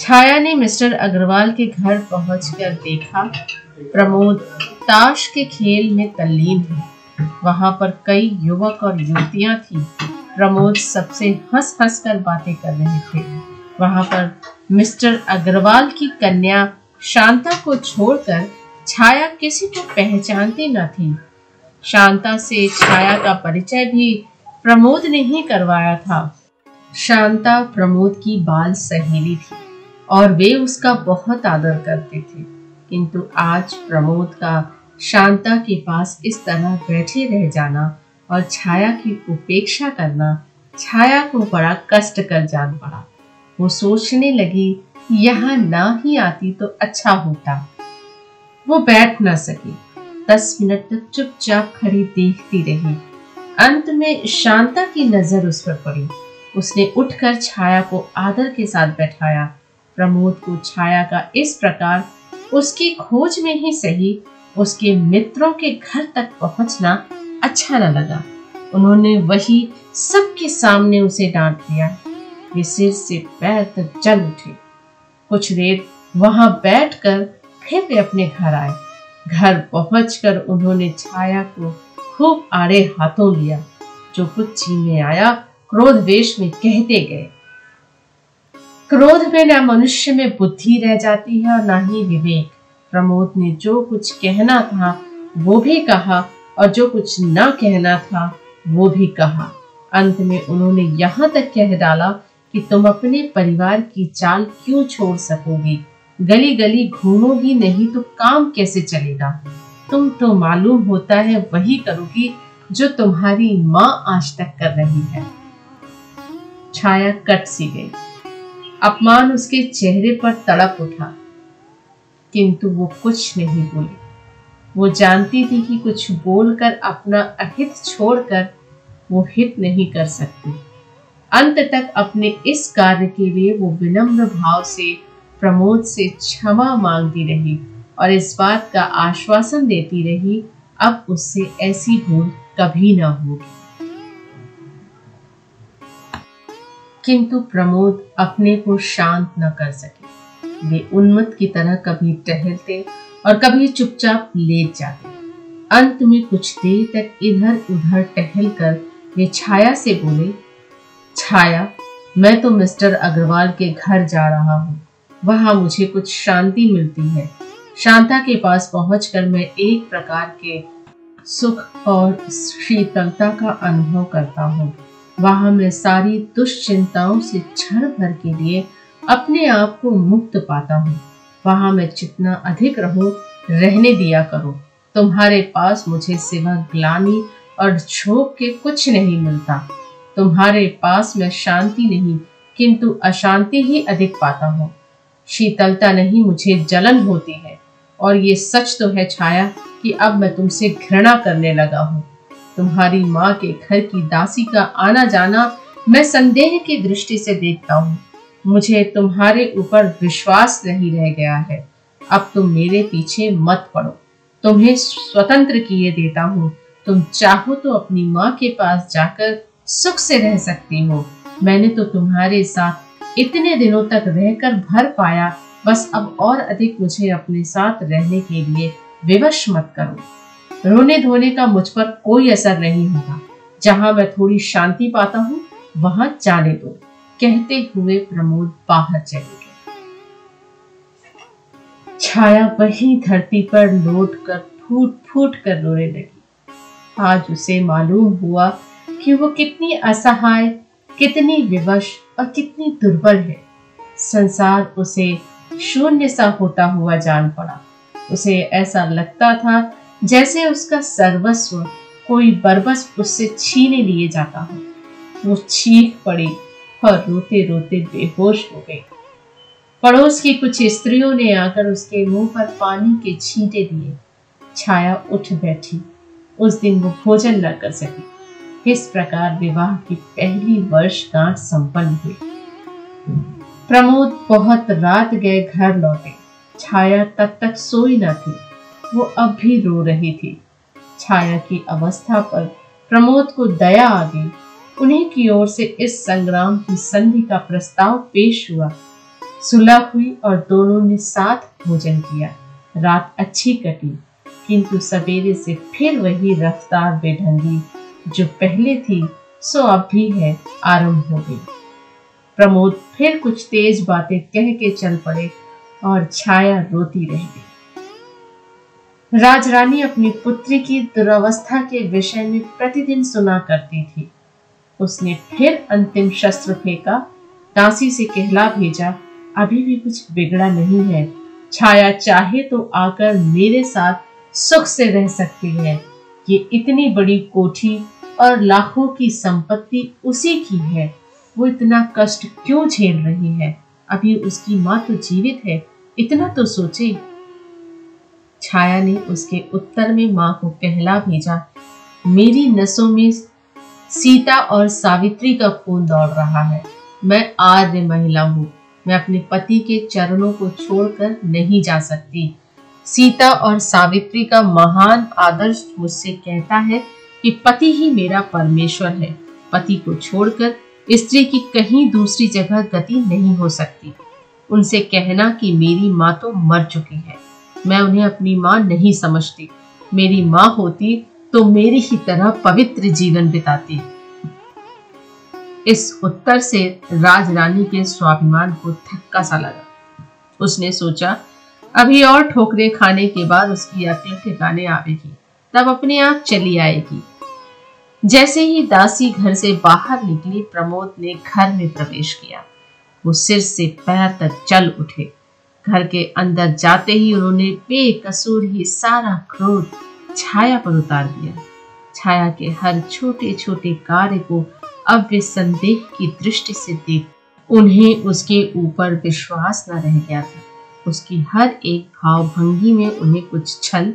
छाया ने मिस्टर अग्रवाल के घर पहुंचकर देखा, प्रमोद ताश के खेल में तल्लीन है। वहाँ पर कई युवक और युवतियाँ थी। प्रमोद सबसे हंस हंस कर बातें कर रहे थे। वहाँ पर मिस्टर अग्रवाल की कन्या शांता को छोड़कर छाया किसी को पहचानती न थी। शांता से छाया का परिचय भी प्रमोद ने ही करवाया था। शांता प्रमोद की बाल सहेली थी। और वे उसका बहुत आदर करते थे। किंतु आज प्रमोद का शांता के पास इस तरह बैठे रह जाना और छाया की उपेक्षा करना छाया को बड़ा कष्ट कर जान पड़ा। वो सोचने लगी, यहाँ ना ही आती तो अच्छा होता। वो बैठ ना सकी। दस मिनट तक चुपचाप खड़ी देखती रही। अंत में शांता की नज़र उस पर पड़ी। उसने उठकर छाया को आदर के साथ बैठाया प्रमोद को छाया का इस प्रकार उसकी खोज में ही सही उसके मित्रों के घर तक पहुँचना अच्छा न लगा। उन्होंने वही सबके सामने उसे डांट दिया। वे सिर से पैर तक जल उठे। कुछ देर वहाँ बैठकर फिर वे अपने घर आए। घर पहुंचकर उन्होंने छाया को खूब आड़े हाथों लिया। जो कुछ जी में आया, क्रोध वेश में कहते गए। क्रोध में न मनुष्य में बुद्धि रह जाती है और न ही विवेक। प्रमोद ने जो कुछ कहना था, वो भी कहा, और जो कुछ न कहना था, वो भी कहा। अंत में उन्होंने यहाँ तक कह डाला कि तुम अपने परिवार की चाल क्यों छोड़ सकोगी? गली गली घूमोगी नहीं तो काम कैसे चलेगा? तुम तो मालूम होता है वही करोगी जो तुम्हारी माँ आज तक कर रही है। छाया कट सी गई। अपमान उसके चेहरे पर तड़प उठा। किंतु वो कुछ नहीं बोली। वो जानती थी कि कुछ बोलकर अपना अहित छोड़कर वो हित नहीं कर सकती। अंत तक अपने इस कार्य के लिए वो विनम्र भाव से, प्रमोद से क्षमा मांगती रही और इस बात का आश्वासन देती रही, अब उससे ऐसी भूल कभी ना होगी। किंतु प्रमोद अपने को शांत न कर सके। वे उन्मत की तरह कभी टहलते और कभी चुपचाप लेट जाते। अंत में कुछ देर तक इधर उधर टहल कर वे छाया से बोले, छाया, मैं तो मिस्टर अग्रवाल के घर जा रहा हूँ। वहाँ मुझे कुछ शांति मिलती है। शांता के पास पहुंचकर मैं एक प्रकार के सुख और शीतलता का अनुभव करता हूँ। वहाँ मैं सारी दुश्चिंताओं से क्षण भर के लिए अपने आप को मुक्त पाता हूँ। वहाँ मैं जितना अधिक रहूँ, रहने दिया करो। तुम्हारे पास मुझे सिवा ग्लानी और झोंक के कुछ नहीं मिलता। तुम्हारे पास मैं शांति नहीं, किंतु अशांति ही अधिक पाता हूँ। शीतलता नहीं मुझे जलन होती है, और ये सच तो है छाया कि अब मैं तुमसे घृणा करने लगा हूँ। तुम्हारी माँ के घर की दासी का आना जाना मैं संदेह की दृष्टि से देखता हूँ। मुझे तुम्हारे ऊपर विश्वास नहीं रह गया है। अब तुम मेरे पीछे मत पड़ो। तुम्हें स्वतंत्र किए देता हूँ। तुम चाहो तो अपनी माँ के पास जाकर सुख से रह सकती हो। मैंने तो तुम्हारे साथ इतने दिनों तक रहकर भर पाया। बस अब और अधिक मुझे अपने साथ रहने के लिए विवश मत करो। रोने धोने का मुझ पर कोई असर नहीं होगा। जहाँ मैं थोड़ी शांति पाता हूँ, वहाँ जाने दो। कहते हुए प्रमोद बाहर चले गए। छाया वही धरती पर लौट कर फूट फूट कर रोने लगी। आज उसे मालूम हुआ कि वो कितनी असहाय, कितनी विवश और कितनी दुर्बल है। संसार उसे शून्य सा होता हुआ जान पड़ा। उसे ऐसा लगता था जैसे उसका सर्वस्व कोई बरबस उससे छीने लिए जाता हो। वो चीख पड़ी और रोते रोते बेहोश हो गई। पड़ोस की कुछ स्त्रियों ने आकर उसके मुँह पर पानी के छींटे दिए। छाया उठ बैठी। उस दिन वो भोजन न कर सकी। इस प्रकार विवाह की पहली वर्षगांठ संपन्न हुई। प्रमोद बहुत रात गए घर लौटे। छाया तब तक सोई न थी। वो अब भी रो रही थी। छाया की अवस्था पर प्रमोद को दया आ गई। उन्हीं की ओर से इस संग्राम की संधि का प्रस्ताव पेश हुआ। सुलह हुई और दोनों ने साथ भोजन किया। रात अच्छी कटी, किंतु सवेरे से फिर वही रफ्तार बेढंगी जो पहले थी, सो अब भी है, आरंभ हो गई। प्रमोद फिर कुछ तेज बातें कह के चल पड़े और छाया रोती रह गई। राजरानी अपनी पुत्री की दुरावस्था के विषय में प्रतिदिन सुना करती थी। उसने फिर अंतिम शस्त्र फेंका, दासी से कहला भेजा, अभी भी कुछ बिगड़ा नहीं है। छाया चाहे तो आकर मेरे साथ सुख से रह सकती है। ये इतनी बड़ी कोठी और लाखों की संपत्ति उसी की है। वो इतना कष्ट क्यों झेल रही है? अभी उसकी माँ तो जीवित है, इतना तो सोचे। छाया ने उसके उत्तर में माँ को कहला भेजा, मेरी नसों में सीता और सावित्री का खून दौड़ रहा है। मैं आर्य महिला हूँ। मैं अपने पति के चरणों को छोड़कर नहीं जा सकती। सीता और सावित्री का महान आदर्श मुझसे कहता है कि पति ही मेरा परमेश्वर है। पति को छोड़कर स्त्री की कहीं दूसरी जगह गति नहीं हो सकती। उनसे कहना कि मेरी माँ तो मर चुकी है। मैं उन्हें अपनी माँ नहीं समझती। मेरी माँ होती तो मेरी ही तरह पवित्र जीवन बिताती। इस उत्तर से राजरानी के स्वाभिमान को धक्का सा लगा। उसने सोचा, अभी और ठोकरे खाने के बाद उसकी अकल ठिकाने आवेगी, तब अपने आप चली आएगी। जैसे ही दासी घर से बाहर निकली, प्रमोद ने घर में प्रवेश किया। वो सिर से पैर तक चल उठे। घर के अंदर जाते ही उन्होंने बेकसूर ही सारा क्रोध छाया पर उतार दिया। छाया के हर छोटे छोटे कार्य को अब वे संदेह की दृष्टि से देख उन्हें उसके ऊपर विश्वास न रह गया था। उसकी हर एक भाव भंगी में उन्हें कुछ छल,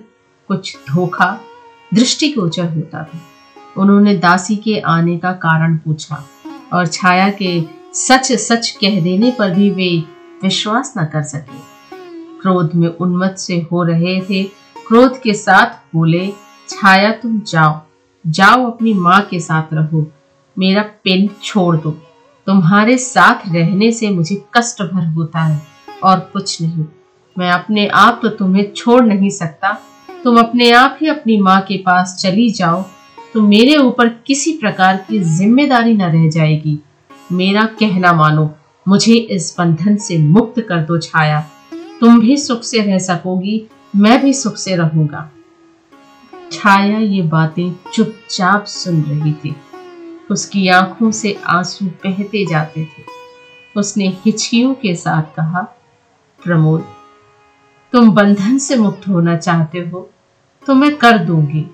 कुछ धोखा दृष्टिगोचर होता था। उन्होंने दासी के आने का कारण पूछा और छाया के सच सच कह देने पर भी वे विश्वास न कर सके। क्रोध में उन्मत्त से हो रहे थे। क्रोध के साथ बोले, छाया तुम जाओ। जाओ अपनी माँ के साथ रहो। मेरा पेन छोड़ दो। तुम्हारे साथ रहने से मुझे कष्ट भर होता है और कुछ नहीं। मैं अपने आप तो तुम्हें छोड़ नहीं सकता। तुम अपने आप ही अपनी माँ के पास चली जाओ। तो मेरे ऊपर किसी प्रकार की ज़िम्मेदारी न रह जाएगी। मेरा कहना मानो मुझे इस बंधन से मुक्त कर दो छाया। तुम भी सुख से रह सकोगी, मैं भी सुख से रहूँगा। छाया, ये बातें चुपचाप सुन रही थी। उसकी आँखों से आँसू बहते जाते थे। उसने हिचकियों के साथ कहा, प्रमोद, तुम बंधन से मुक्त होना चाहते हो तो मैं कर दूँगी।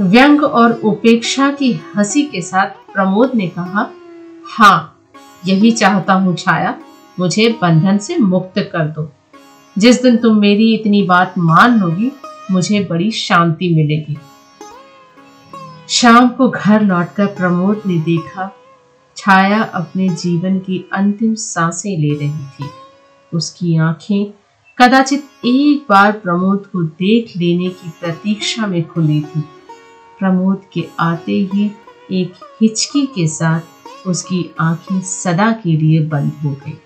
व्यंग और उपेक्षा की हँसी के साथ प्रमोद ने कहा हाँ यही चाहता हूँ छाया, मुझे बंधन से मुक्त कर दो। जिस दिन तुम मेरी इतनी बात मान लोगी, मुझे बड़ी शांति मिलेगी। शाम को घर लौटकर प्रमोद ने देखा, छाया अपने जीवन की अंतिम साँसें ले रही थी। उसकी आँखें कदाचित एक बार प्रमोद को देख लेने की प्रतीक्षा में खुली थी। प्रमोद के आते ही एक हिचकी के साथ उसकी आँखें सदा के लिए बंद हो गई।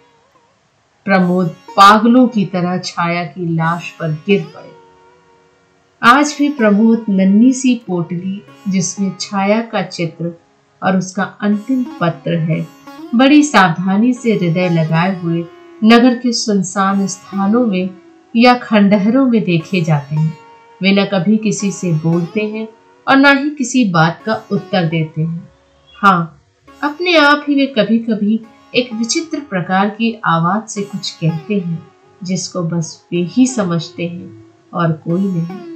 प्रमोद पागलों की तरह छाया की लाश पर गिर पड़े। आज भी प्रमोद नन्ही सी पोटली, जिसमें छाया का चित्र और उसका अंतिम पत्र है, बड़ी सावधानी से हृदय लगाए हुए नगर के सुनसान स्थानों में या खंडहरों में देखे जाते हैं। वे न कभी किसी से बोलते हैं और न ही किसी बात का उत्तर देते हैं। हाँ अपने आप ही वे कभी कभी एक विचित्र प्रकार की आवाज़ से कुछ कहते हैं, जिसको बस वे ही समझते हैं और कोई नहीं।